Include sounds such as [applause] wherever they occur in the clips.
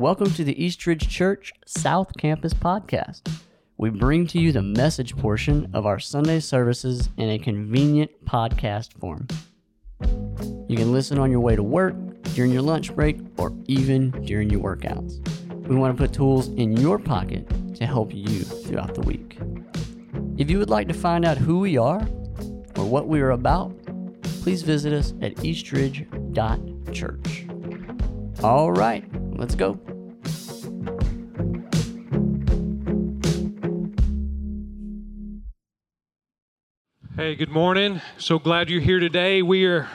Welcome to the Eastridge Church South Campus podcast. We bring to you the message portion of our Sunday services in a convenient podcast form. You can listen on your way to work, during your lunch break, or even during your workouts. We want to put tools in your pocket to help you throughout the week. If you would like to find out who we are or what we are about, please visit us at eastridge.church. All right, let's go. Hey, good morning. So glad you're here today. We are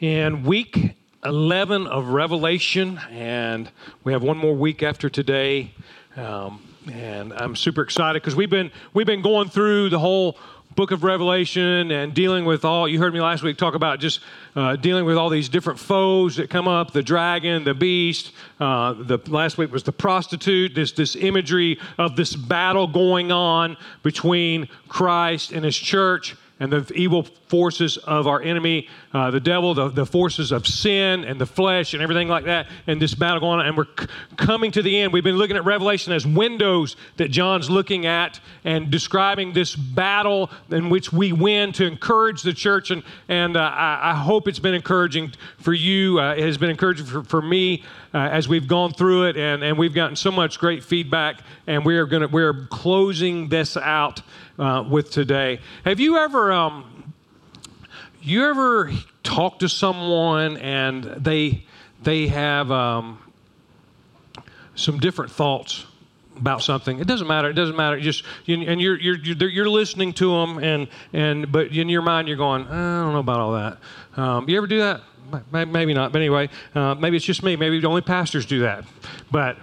in week 11 of Revelation, and we have one more week after today. Um, and I'm super excited because we've been we've been going through the whole book of Revelation and dealing with all, you heard me last week talk about just uh, dealing with all these different foes that come up the dragon, the beast. Uh, the last week was the prostitute, this, this imagery of this battle going on between Christ and his church and the evil forces of our enemy, uh, the devil, the, the forces of sin and the flesh and everything like that, and this battle going on. And we're c- coming to the end. We've been looking at Revelation as windows that John's looking at and describing this battle in which we win to encourage the church. And, and uh, I, I, hope it's been encouraging for you. Uh, it has been encouraging for, for me uh, as we've gone through it, and, and we've gotten so much great feedback. And we are going to we're closing this out uh, with today. Have you ever um, you ever talked to someone and they they have um, some different thoughts about something. It doesn't matter. It doesn't matter. just and you're you're you're, you're listening to them, and and but in your mind you're going, I don't know about all that. Um, you ever do that? Maybe not. But anyway, uh, maybe it's just me. Maybe only pastors do that. But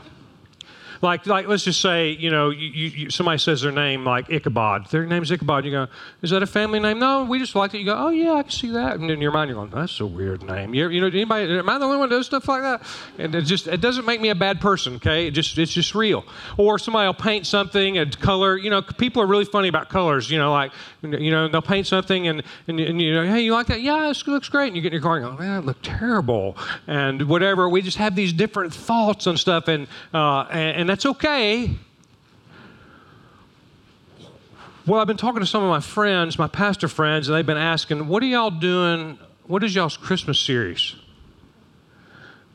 like, like let's just say, you know, you, you, somebody says their name like Ichabod. Their name's Ichabod. You go, is that a family name? No, we just like it. You go, oh yeah, I can see that. And in your mind, you're going, that's a weird name. You, you know, anybody? Am I the only one that does stuff like that? And it just it doesn't make me a bad person. Okay, it just it's just real. Or somebody will paint something and color. You know, people are really funny about colors. You know, like you know they'll paint something and and, and you know, hey, you like that? Yeah, it looks great. And you get in your car and go, man, that looked terrible. And whatever. We just have these different thoughts and stuff, and uh, and, and that's okay. Well, I've been talking to some of my friends, my pastor friends, and they've been asking, what are y'all doing? What is y'all's Christmas series?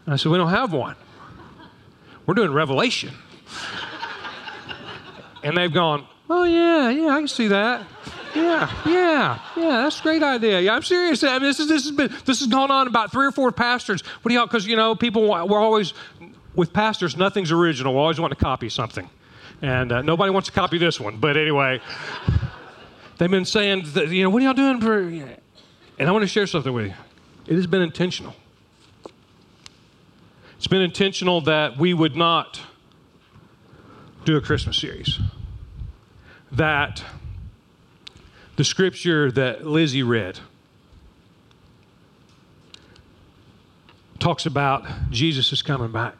And I said, we don't have one. We're doing Revelation. [laughs] and they've gone, oh, yeah, yeah, I can see that. Yeah, yeah, yeah. That's a great idea. Yeah, I'm serious. I mean, this is this has been this has gone on about three or four pastors. What do y'all? Because you know, people we're always with pastors, nothing's original. We always want to copy something. And uh, nobody wants to copy this one. But anyway, they've been saying, that, you know, what are y'all doing for. And I want to share something with you. It has been intentional. It's been intentional that we would not do a Christmas series. That the scripture that Lizzie read talks about Jesus is coming back.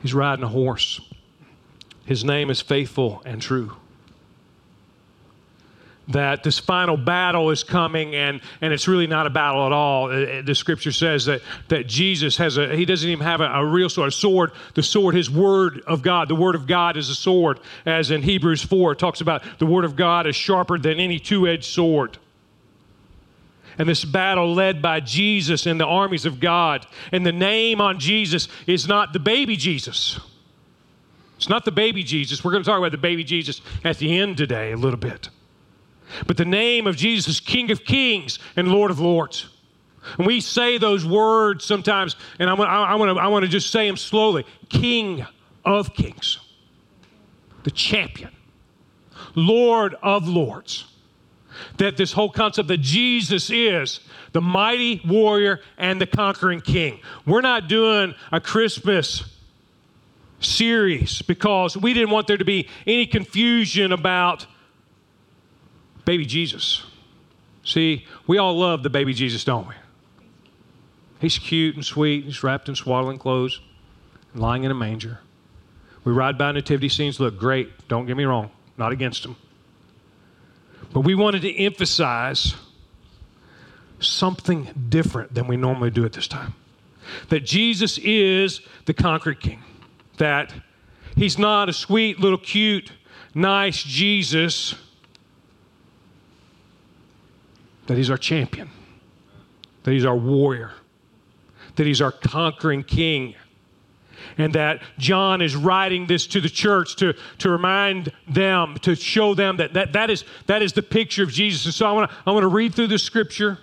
He's riding a horse. His name is faithful and true. That this final battle is coming, and, and it's really not a battle at all. Uh, uh, the scripture says that, that Jesus has a, he doesn't even have a, a real sword, a sword. The sword, his word of God, the word of God is a sword, as in Hebrews 4, it talks about the word of God is sharper than any two edged sword and this battle led by Jesus and the armies of God. And the name on Jesus is not the baby Jesus. It's not the baby Jesus. We're going to talk about the baby Jesus at the end today a little bit. But the name of Jesus is King of Kings and Lord of Lords. And we say those words sometimes, and I want, I want, to, just say them slowly King of Kings, the champion, Lord of Lords that this whole concept that Jesus is the mighty warrior and the conquering king. We're not doing a Christmas series because we didn't want there to be any confusion about baby Jesus. See, we all love the baby Jesus, don't we? He's cute and sweet. He's wrapped in swaddling clothes, lying in a manger. We ride by nativity scenes, look great. Don't get me wrong, not against them. But we wanted to emphasize something different than we normally do at this time. that Jesus is the conquered king, that he's not a sweet, little, cute, nice Jesus, that he's our champion, that he's our warrior, that he's our conquering king and that John is writing this to the church to, to remind them, to show them that, that that, is, that is the picture of Jesus. And so I want to I wanna read through the scripture,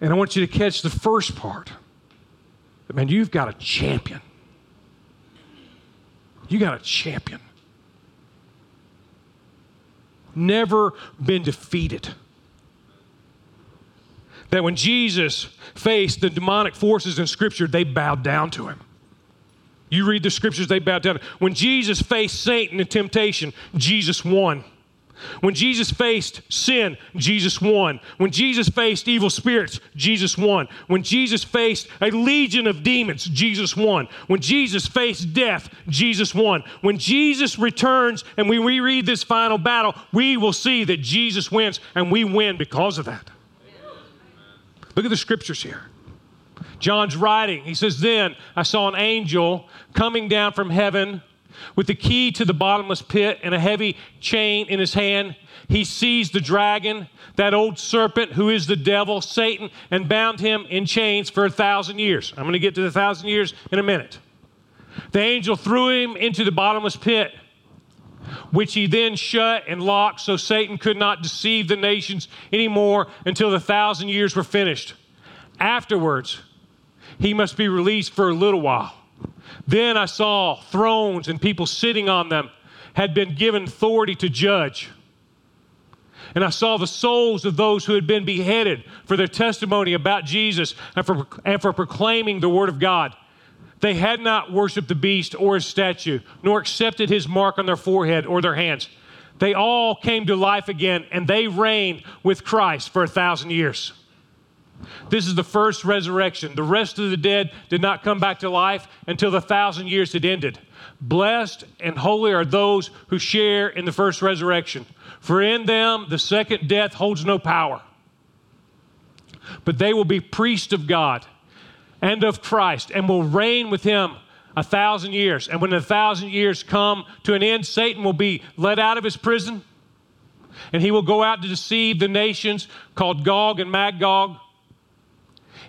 and I want you to catch the first part. Man, you've got a champion. You got a champion. Never been defeated that when Jesus faced the demonic forces in Scripture, they bowed down to him. You read the scriptures, they bowed down. When Jesus faced Satan and temptation, Jesus won. When Jesus faced sin, Jesus won. When Jesus faced evil spirits, Jesus won. When Jesus faced a legion of demons, Jesus won. When Jesus faced death, Jesus won. When Jesus returns and we reread this final battle, we will see that Jesus wins and we win because of that. Look at the scriptures here. John's writing. He says, Then I saw an angel coming down from heaven with the key to the bottomless pit and a heavy chain in his hand. He seized the dragon, that old serpent who is the devil, Satan, and bound him in chains for a thousand years. I'm going to get to the thousand years in a minute. The angel threw him into the bottomless pit which he then shut and locked so Satan could not deceive the nations anymore until the thousand years were finished. Afterwards, he must be released for a little while. Then I saw thrones and people sitting on them had been given authority to judge. And I saw the souls of those who had been beheaded for their testimony about Jesus and for, and for proclaiming the Word of God. They had not worshiped the beast or his statue, nor accepted his mark on their forehead or their hands. They all came to life again, and they reigned with Christ for a thousand years. This is the first resurrection. The rest of the dead did not come back to life until the thousand years had ended. Blessed and holy are those who share in the first resurrection, for in them the second death holds no power. But they will be priests of God and of Christ and will reign with him a thousand years. And when the thousand years come to an end, Satan will be let out of his prison and he will go out to deceive the nations called Gog and Magog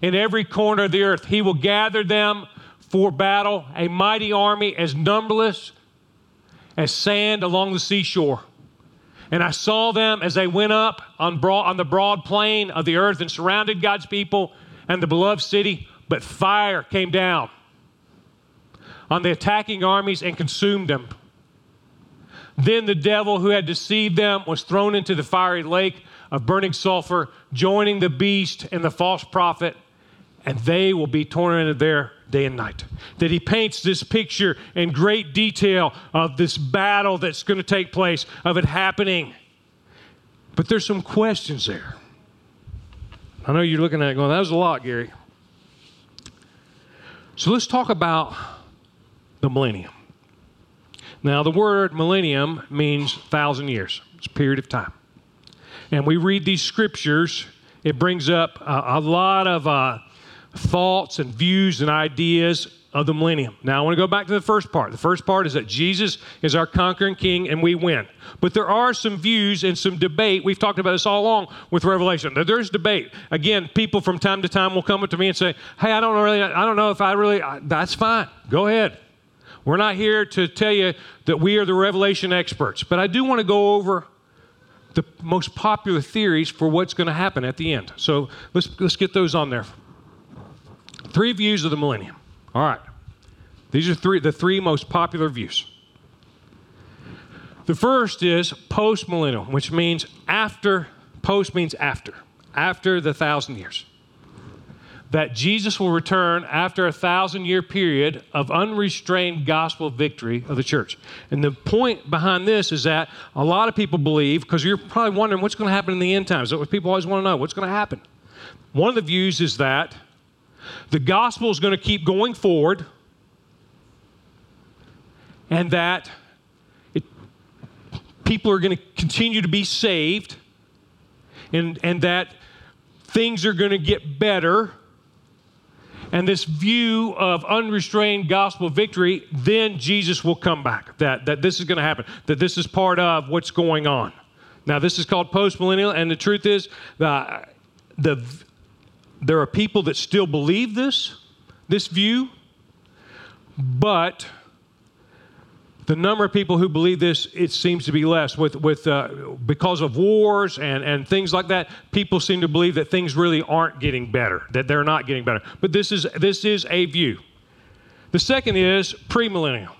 in every corner of the earth. He will gather them for battle, a mighty army as numberless as sand along the seashore. And I saw them as they went up on, broad, on the broad plain of the earth and surrounded God's people and the beloved city but fire came down on the attacking armies and consumed them. Then the devil who had deceived them was thrown into the fiery lake of burning sulfur, joining the beast and the false prophet, and they will be tormented there day and night. That he paints this picture in great detail of this battle that's going to take place, of it happening. But there's some questions there. I know you're looking at it going, that was a lot, Gary. So let's talk about the millennium. Now, the word millennium means thousand years, it's a period of time. And we read these scriptures, it brings up a, a lot of uh, thoughts and views and ideas of the millennium. Now, I want to go back to the first part. The first part is that Jesus is our conquering king and we win. But there are some views and some debate. We've talked about this all along with Revelation. There's debate. Again, people from time to time will come up to me and say, "Hey, I don't really, I don't know if I really." I, that's fine. Go ahead. We're not here to tell you that we are the Revelation experts, but I do want to go over the most popular theories for what's going to happen at the end. So let's let's get those on there. Three views of the millennium. All right. These are three, the three most popular views. The first is post millennial, which means after, post means after, after the thousand years. That Jesus will return after a thousand year period of unrestrained gospel victory of the church. And the point behind this is that a lot of people believe, because you're probably wondering what's going to happen in the end times. What people always want to know. What's going to happen? One of the views is that the gospel is going to keep going forward, and that it, people are going to continue to be saved, and, and that things are going to get better, and this view of unrestrained gospel victory, then Jesus will come back. That, that this is going to happen, that this is part of what's going on. Now, this is called postmillennial, and the truth is, uh, the, the, there are people that still believe this, this view, but the number of people who believe this it seems to be less. With, with uh, because of wars and, and things like that people seem to believe that things really aren't getting better that they're not getting better. But this is this is a view. The second is premillennial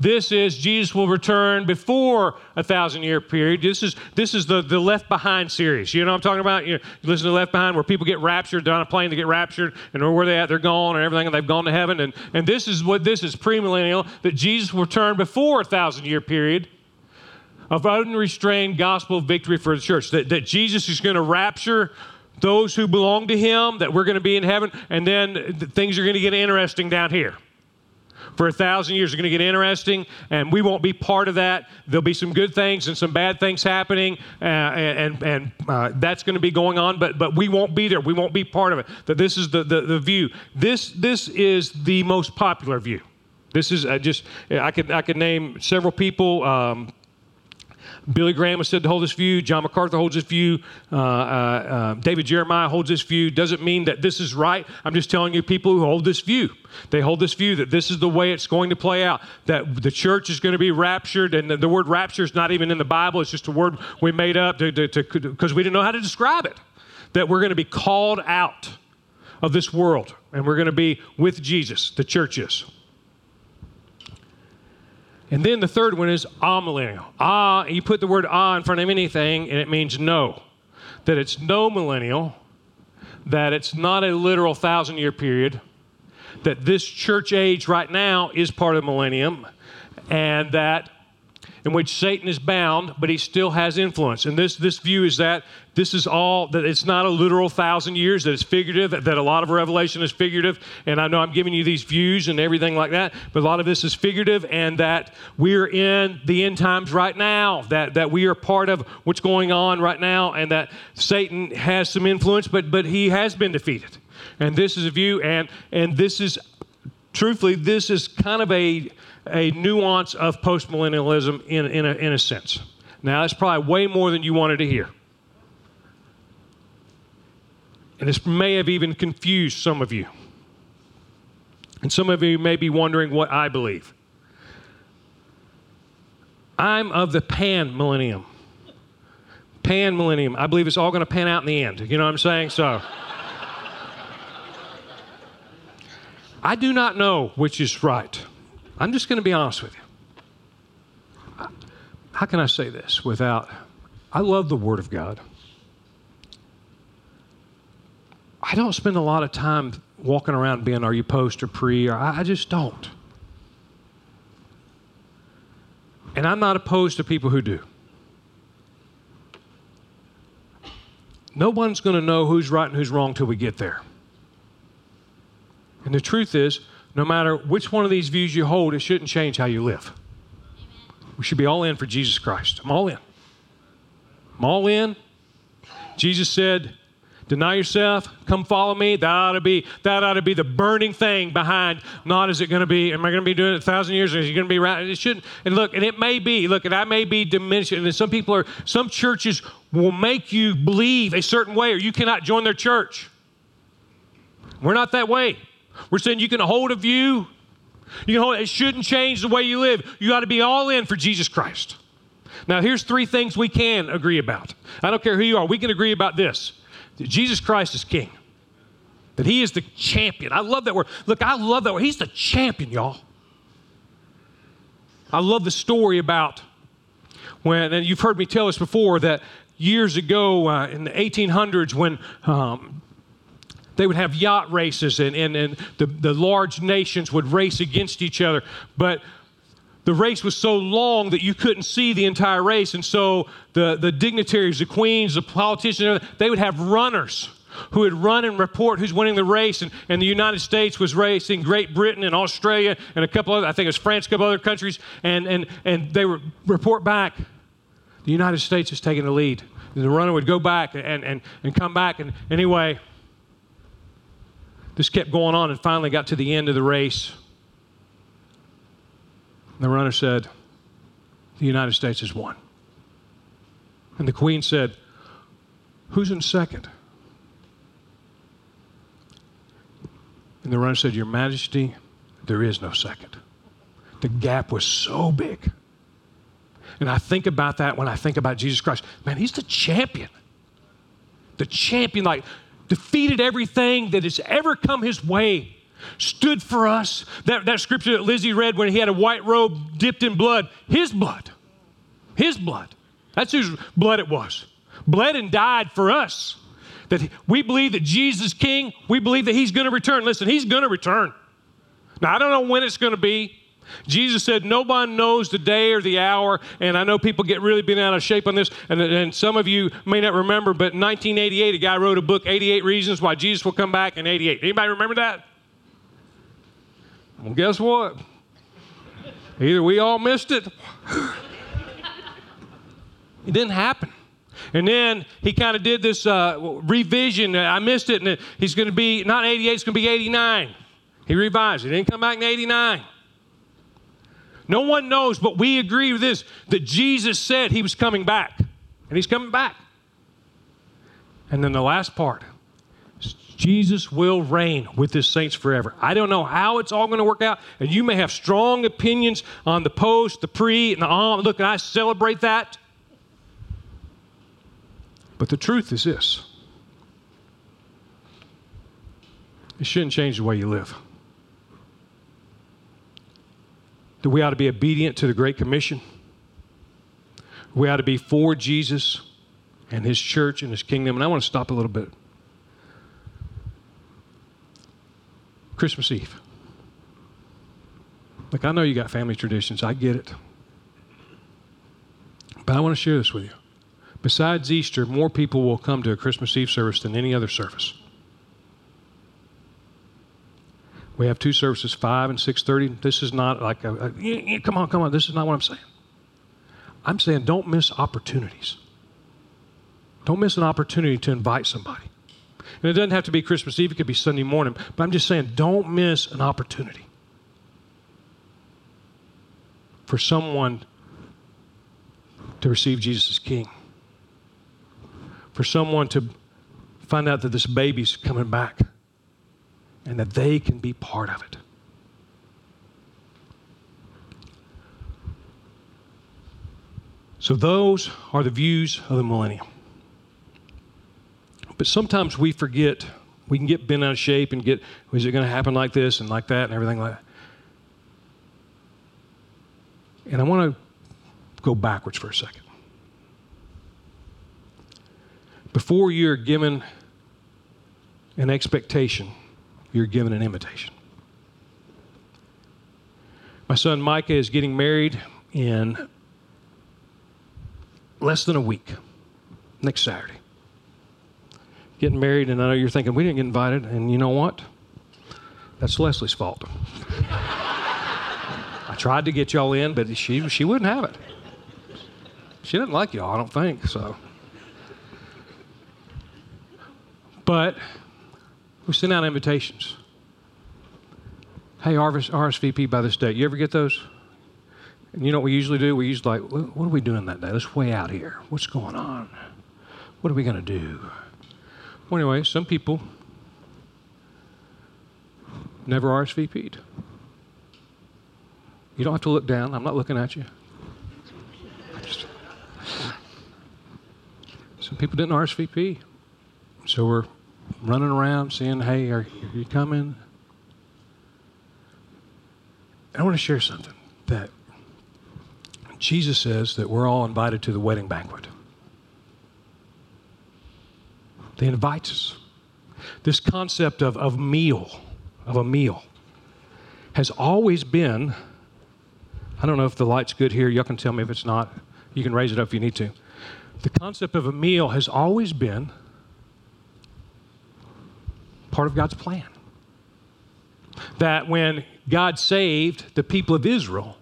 this is Jesus will return before a thousand year period. This is this is the, the Left Behind series. You know what I'm talking about? You, know, you listen to Left Behind where people get raptured, they're on a plane, they get raptured, and where they at, they're gone and everything, and they've gone to heaven. And, and this is what this is premillennial, that Jesus will return before a thousand year period of unrestrained gospel victory for the church. That, that Jesus is going to rapture those who belong to him, that we're going to be in heaven, and then things are going to get interesting down here for a thousand years. It's going to get interesting, and we won't be part of that. There'll be some good things and some bad things happening, uh, and and uh, that's going to be going on. But but we won't be there. We won't be part of it. That this is the, the the view. This this is the most popular view. This is uh, just I could I could name several people. Um, Billy Graham has said to hold this view. John MacArthur holds this view. Uh, uh, uh, David Jeremiah holds this view. Doesn't mean that this is right. I'm just telling you people who hold this view. They hold this view that this is the way it's going to play out. That the church is going to be raptured, and the, the word rapture is not even in the Bible. It's just a word we made up because we didn't know how to describe it. That we're going to be called out of this world, and we're going to be with Jesus. The church is. And then the third one is amillennial. Ah, you put the word ah in front of anything, and it means no. That it's no millennial, that it's not a literal thousand year period, that this church age right now is part of millennium, and that in which Satan is bound, but he still has influence. And this, this view is that this is all, that it's not a literal thousand years, that it's figurative, that, that a lot of Revelation is figurative. And I know I'm giving you these views and everything like that, but a lot of this is figurative, and that we're in the end times right now, that, that we are part of what's going on right now, and that Satan has some influence, but, but he has been defeated. And this is a view, and, and this is, truthfully, this is kind of a, a nuance of postmillennialism in, in, a, in a sense. Now, that's probably way more than you wanted to hear. And this may have even confused some of you. And some of you may be wondering what I believe. I'm of the pan millennium. Pan millennium. I believe it's all going to pan out in the end. You know what I'm saying? So. [laughs] I do not know which is right. I'm just going to be honest with you. How can I say this without? I love the Word of God. I don't spend a lot of time walking around being, are you post or pre? Or I, I just don't. And I'm not opposed to people who do. No one's going to know who's right and who's wrong till we get there. And the truth is, no matter which one of these views you hold, it shouldn't change how you live. We should be all in for Jesus Christ. I'm all in. I'm all in. Jesus said, Deny yourself, come follow me. That ought to be that ought to be the burning thing behind. Not is it going to be? Am I going to be doing it a thousand years? Is it going to be right? It shouldn't. And look, and it may be. Look, and I may be diminishing. And some people are. Some churches will make you believe a certain way, or you cannot join their church. We're not that way. We're saying you can hold a view. You hold, it shouldn't change the way you live. You got to be all in for Jesus Christ. Now, here's three things we can agree about. I don't care who you are, we can agree about this that Jesus Christ is king, that he is the champion. I love that word. Look, I love that word. He's the champion, y'all. I love the story about when, and you've heard me tell this before, that years ago uh, in the 1800s when um, they would have yacht races and, and, and the, the large nations would race against each other. But the race was so long that you couldn't see the entire race. And so the, the dignitaries, the queens, the politicians, they would have runners who would run and report who's winning the race. And, and the United States was racing Great Britain and Australia and a couple other, I think it was France, a couple other countries. And, and, and they would report back, the United States is taking the lead. And the runner would go back and, and, and come back. And anyway, this kept going on and finally got to the end of the race. The runner said, The United States has won. And the queen said, Who's in second? And the runner said, Your Majesty, there is no second. The gap was so big. And I think about that when I think about Jesus Christ. Man, he's the champion. The champion, like, defeated everything that has ever come his way, stood for us. That, that scripture that Lizzie read when he had a white robe dipped in blood, his blood. His blood. That's whose blood it was. Bled and died for us. That we believe that Jesus King, we believe that he's going to return. Listen, he's going to return. Now, I don't know when it's going to be. Jesus said, Nobody knows the day or the hour. And I know people get really bent out of shape on this. And, and some of you may not remember, but in 1988, a guy wrote a book, 88 Reasons Why Jesus Will Come Back in 88. Anybody remember that? Well, guess what? Either we all missed it, [laughs] it didn't happen. And then he kind of did this uh, revision. I missed it, and he's going to be not 88, it's going to be 89. He revised it. Didn't come back in 89. No one knows, but we agree with this that Jesus said he was coming back, and he's coming back. And then the last part Jesus will reign with his saints forever. I don't know how it's all going to work out, and you may have strong opinions on the post, the pre, and the on. Look, I celebrate that. But the truth is this it shouldn't change the way you live. That we ought to be obedient to the Great Commission. We ought to be for Jesus and His church and His kingdom. And I want to stop a little bit. Christmas Eve. Look, I know you got family traditions, I get it. But I want to share this with you. Besides Easter, more people will come to a Christmas Eve service than any other service. We have two services, five and six thirty. This is not like a, a, come on, come on. This is not what I'm saying. I'm saying don't miss opportunities. Don't miss an opportunity to invite somebody. And it doesn't have to be Christmas Eve, it could be Sunday morning. But I'm just saying, don't miss an opportunity for someone to receive Jesus as King, for someone to find out that this baby's coming back and that they can be part of it. So, those are the views of the millennium. But sometimes we forget, we can get bent out of shape and get, is it going to happen like this and like that and everything like that? And I want to go backwards for a second. Before you're given an expectation, you're given an invitation. My son Micah is getting married in less than a week, next Saturday. Getting married, and I know you're thinking, we didn't get invited, and you know what? That's Leslie's fault. [laughs] I tried to get y'all in, but she, she wouldn't have it. She didn't like y'all, I don't think, so. But we send out invitations. Hey, RSVP by this date. You ever get those? And you know what we usually do? We usually like, what are we doing that day? Let's way out here. What's going on? What are we going to do? Well, anyway, some people never RSVP'd. You don't have to look down. I'm not looking at you. Some people didn't RSVP. So we're running around saying, Hey, are, are you coming? I want to share something that Jesus says that we're all invited to the wedding banquet. He invites us. This concept of, of meal, of a meal, has always been. I don't know if the light's good here. Y'all can tell me if it's not. You can raise it up if you need to. The concept of a meal has always been part of God's plan. That when God saved the people of Israel,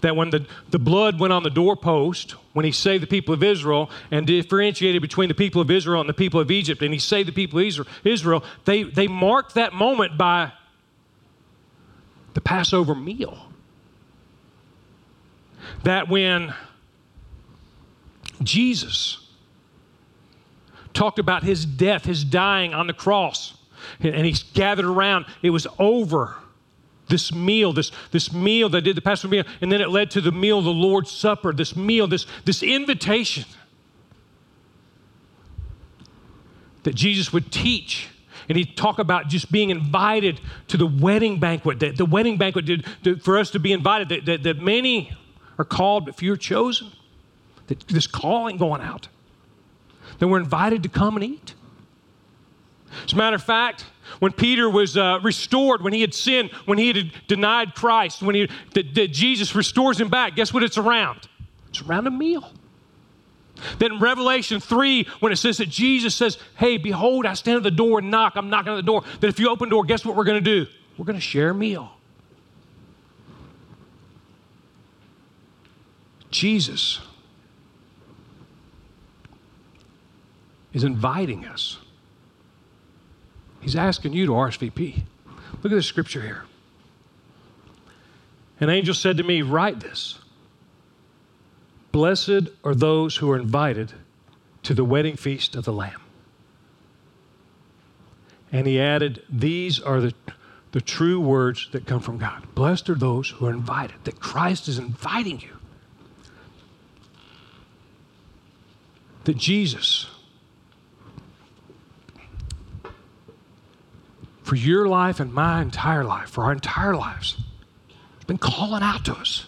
That when the, the blood went on the doorpost, when he saved the people of Israel and differentiated between the people of Israel and the people of Egypt, and he saved the people of Israel, they, they marked that moment by the Passover meal. That when Jesus talked about his death, his dying on the cross, and he's gathered around, it was over this meal, this, this meal that did the Passover meal, and then it led to the meal, the Lord's Supper, this meal, this, this invitation that Jesus would teach. And he'd talk about just being invited to the wedding banquet, that the wedding banquet did, for us to be invited, that, that, that many are called, but few are chosen. That this calling going out. That we're invited to come and eat. As a matter of fact, when Peter was uh, restored, when he had sinned, when he had denied Christ, when he, that, that Jesus restores him back, guess what it's around? It's around a meal. Then Revelation 3, when it says that Jesus says, Hey, behold, I stand at the door and knock, I'm knocking at the door. That if you open the door, guess what we're going to do? We're going to share a meal. Jesus is inviting us He's asking you to RSVP. Look at the scripture here. An angel said to me, Write this. Blessed are those who are invited to the wedding feast of the Lamb. And he added, These are the, the true words that come from God. Blessed are those who are invited, that Christ is inviting you. That Jesus for your life and my entire life, for our entire lives. He's been calling out to us.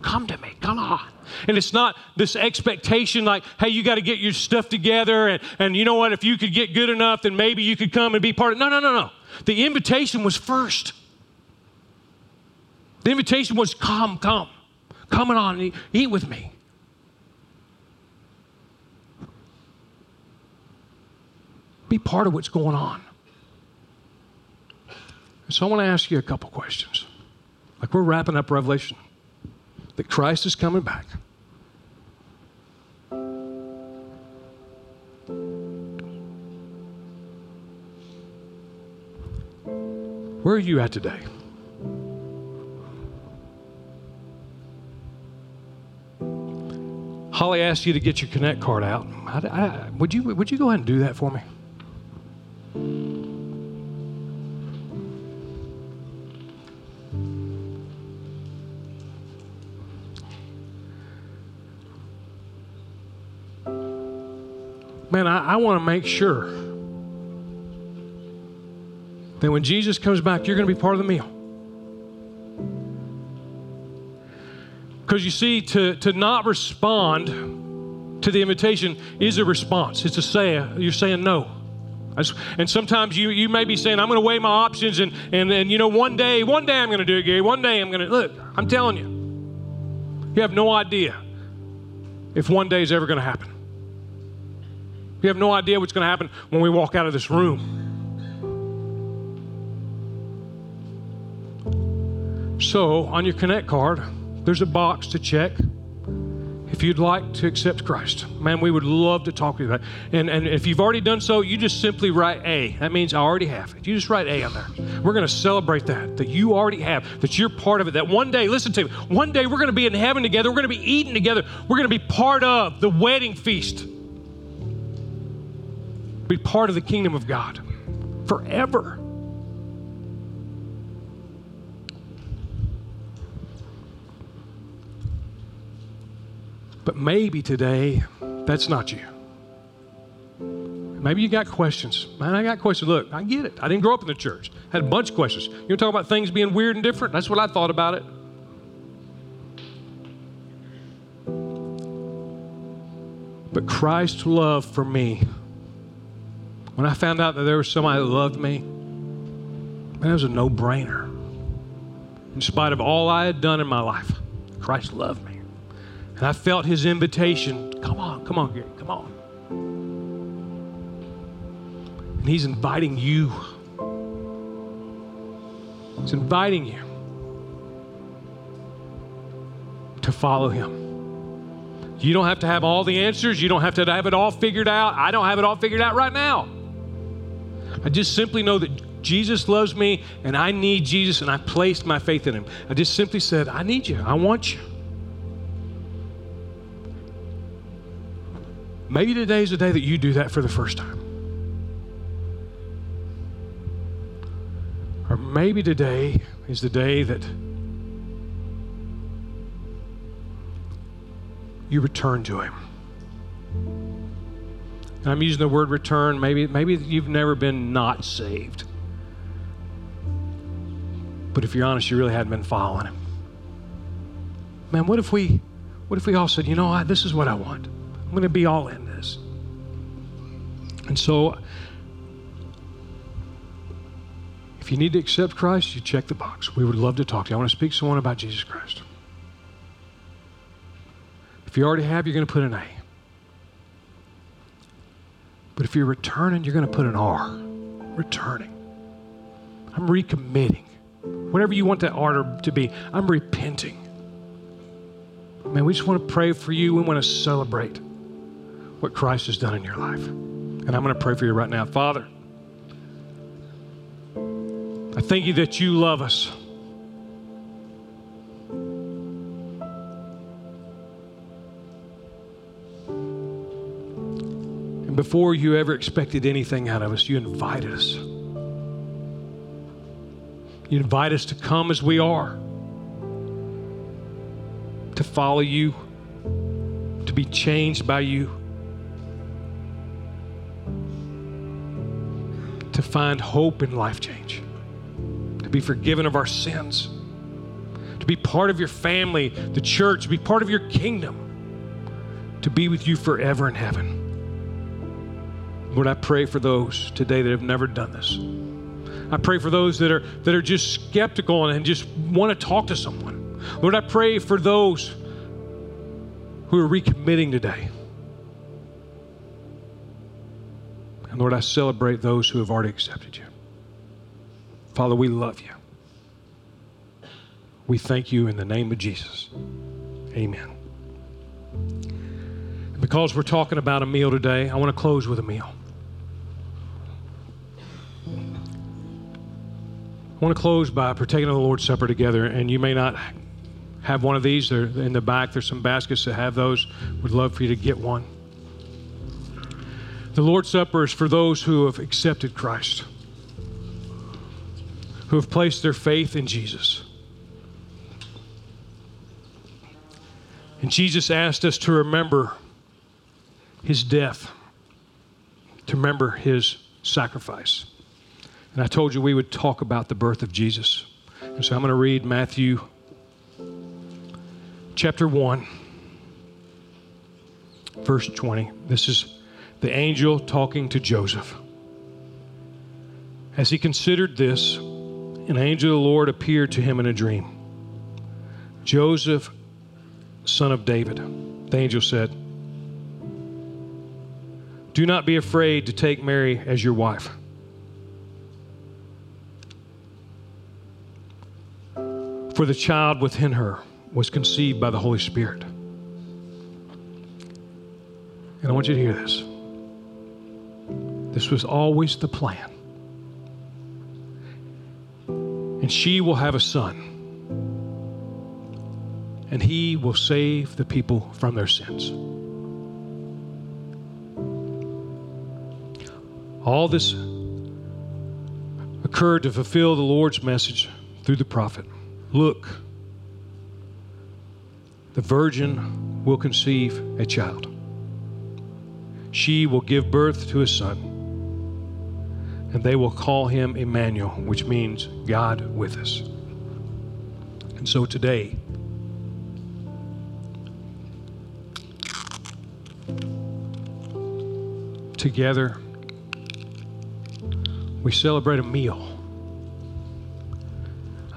Come to me, come on. And it's not this expectation like, hey, you got to get your stuff together, and, and you know what, if you could get good enough, then maybe you could come and be part of No, no, no, no. The invitation was first. The invitation was, come, come. Come on and eat with me. Be part of what's going on. So I want to ask you a couple questions. Like we're wrapping up Revelation, that Christ is coming back. Where are you at today? Holly asked you to get your Connect card out. I, I, would, you, would you go ahead and do that for me? I, want to make sure that when Jesus comes back, you're going to be part of the meal. Because you see, to, to not respond to the invitation is a response. It's a say, you're saying no. And sometimes you, you may be saying, I'm going to weigh my options, and, and, and you know, one day, one day I'm going to do it, Gary. One day I'm going to, look, I'm telling you, you have no idea if one day is ever going to happen. We have no idea what's going to happen when we walk out of this room. So, on your Connect card, there's a box to check if you'd like to accept Christ. Man, we would love to talk to you about it. And, and if you've already done so, you just simply write A. That means I already have it. You just write A on there. We're going to celebrate that, that you already have, that you're part of it. That one day, listen to me, one day we're going to be in heaven together. We're going to be eating together. We're going to be part of the wedding feast be part of the kingdom of God forever. But maybe today, that's not you. Maybe you got questions. Man, I got questions. Look, I get it. I didn't grow up in the church. I had a bunch of questions. You want to talk about things being weird and different? That's what I thought about it. But Christ's love for me when I found out that there was somebody that loved me, man, it was a no brainer. In spite of all I had done in my life, Christ loved me. And I felt his invitation come on, come on, Gary, come on. And he's inviting you. He's inviting you. to follow him. You don't have to have all the answers. You don't have to have it all figured out. I don't have it all figured out right now. I just simply know that Jesus loves me and I need Jesus and I placed my faith in him. I just simply said, I need you. I want you. Maybe today is the day that you do that for the first time. Or maybe today is the day that you return to Him. I'm using the word return. Maybe, maybe you've never been not saved. But if you're honest, you really hadn't been following Him. Man, what if we, what if we all said, you know what, this is what I want. I'm going to be all in this. And so, if you need to accept Christ, you check the box. We would love to talk to you. I want to speak to someone about Jesus Christ. If you already have, you're going to put an A. But if you're returning, you're going to put an R. Returning. I'm recommitting. Whatever you want that R to be, I'm repenting. Man, we just want to pray for you. We want to celebrate what Christ has done in your life. And I'm going to pray for you right now. Father, I thank you that you love us. Before you ever expected anything out of us, you invited us. You invite us to come as we are, to follow you, to be changed by you, to find hope in life change, to be forgiven of our sins, to be part of your family, the church, to be part of your kingdom, to be with you forever in heaven. Lord, I pray for those today that have never done this. I pray for those that are that are just skeptical and just want to talk to someone. Lord, I pray for those who are recommitting today. And Lord, I celebrate those who have already accepted you. Father, we love you. We thank you in the name of Jesus. Amen. Because we're talking about a meal today, I want to close with a meal. I want to close by partaking of the Lord's Supper together, and you may not have one of these. They're in the back. There's some baskets that have those. Would love for you to get one. The Lord's Supper is for those who have accepted Christ, who have placed their faith in Jesus. And Jesus asked us to remember his death, to remember his sacrifice. And I told you we would talk about the birth of Jesus. And so I'm going to read Matthew chapter 1, verse 20. This is the angel talking to Joseph. As he considered this, an angel of the Lord appeared to him in a dream. Joseph, son of David, the angel said, Do not be afraid to take Mary as your wife For the child within her was conceived by the Holy Spirit. And I want you to hear this. This was always the plan. And she will have a son. And he will save the people from their sins. All this occurred to fulfill the Lord's message through the prophet. Look, the virgin will conceive a child. She will give birth to a son, and they will call him Emmanuel, which means God with us. And so today, together, we celebrate a meal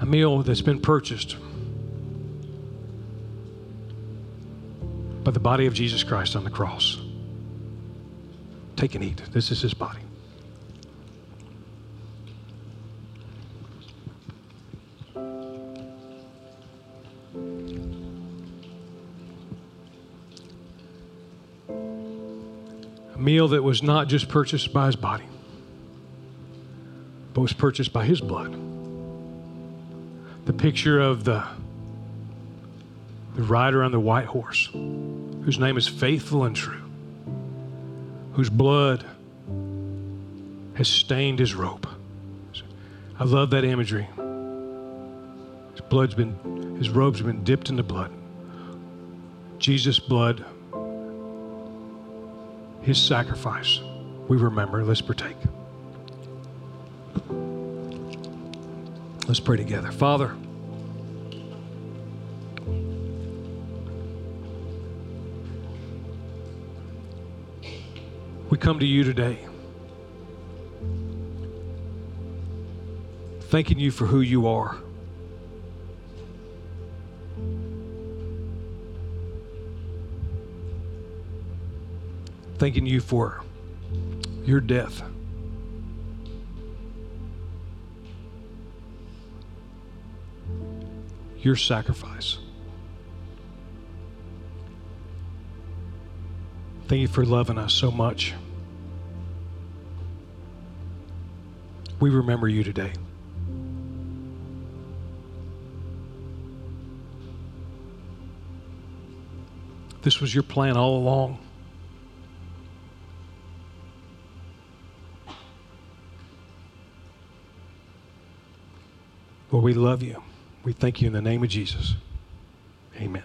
a meal that's been purchased by the body of Jesus Christ on the cross. Take and eat. This is his body. meal that was not just purchased by his body, but was purchased by his blood. The picture of the, the rider on the white horse, whose name is faithful and true, whose blood has stained his robe. I love that imagery. His blood's been, his robe's been dipped in the blood. Jesus' blood, his sacrifice. We remember. Let's partake. Let's pray together. Father, we come to you today. Thanking you for who you are. Thanking you for your death. Your sacrifice. Thank you for loving us so much. We remember you today. This was your plan all along. Lord, we love you. We thank you in the name of Jesus. Amen.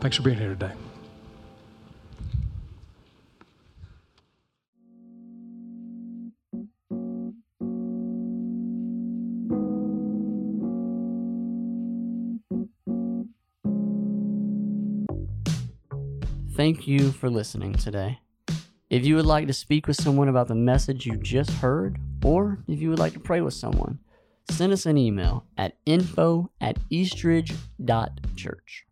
Thanks for being here today. Thank you for listening today. If you would like to speak with someone about the message you just heard, or if you would like to pray with someone, send us an email info at eastridge.church.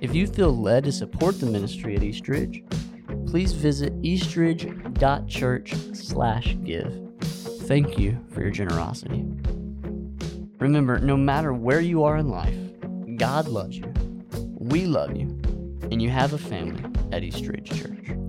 If you feel led to support the ministry at Eastridge, please visit eastridge.church slash give. Thank you for your generosity. Remember, no matter where you are in life, God loves you, we love you, and you have a family at Eastridge Church.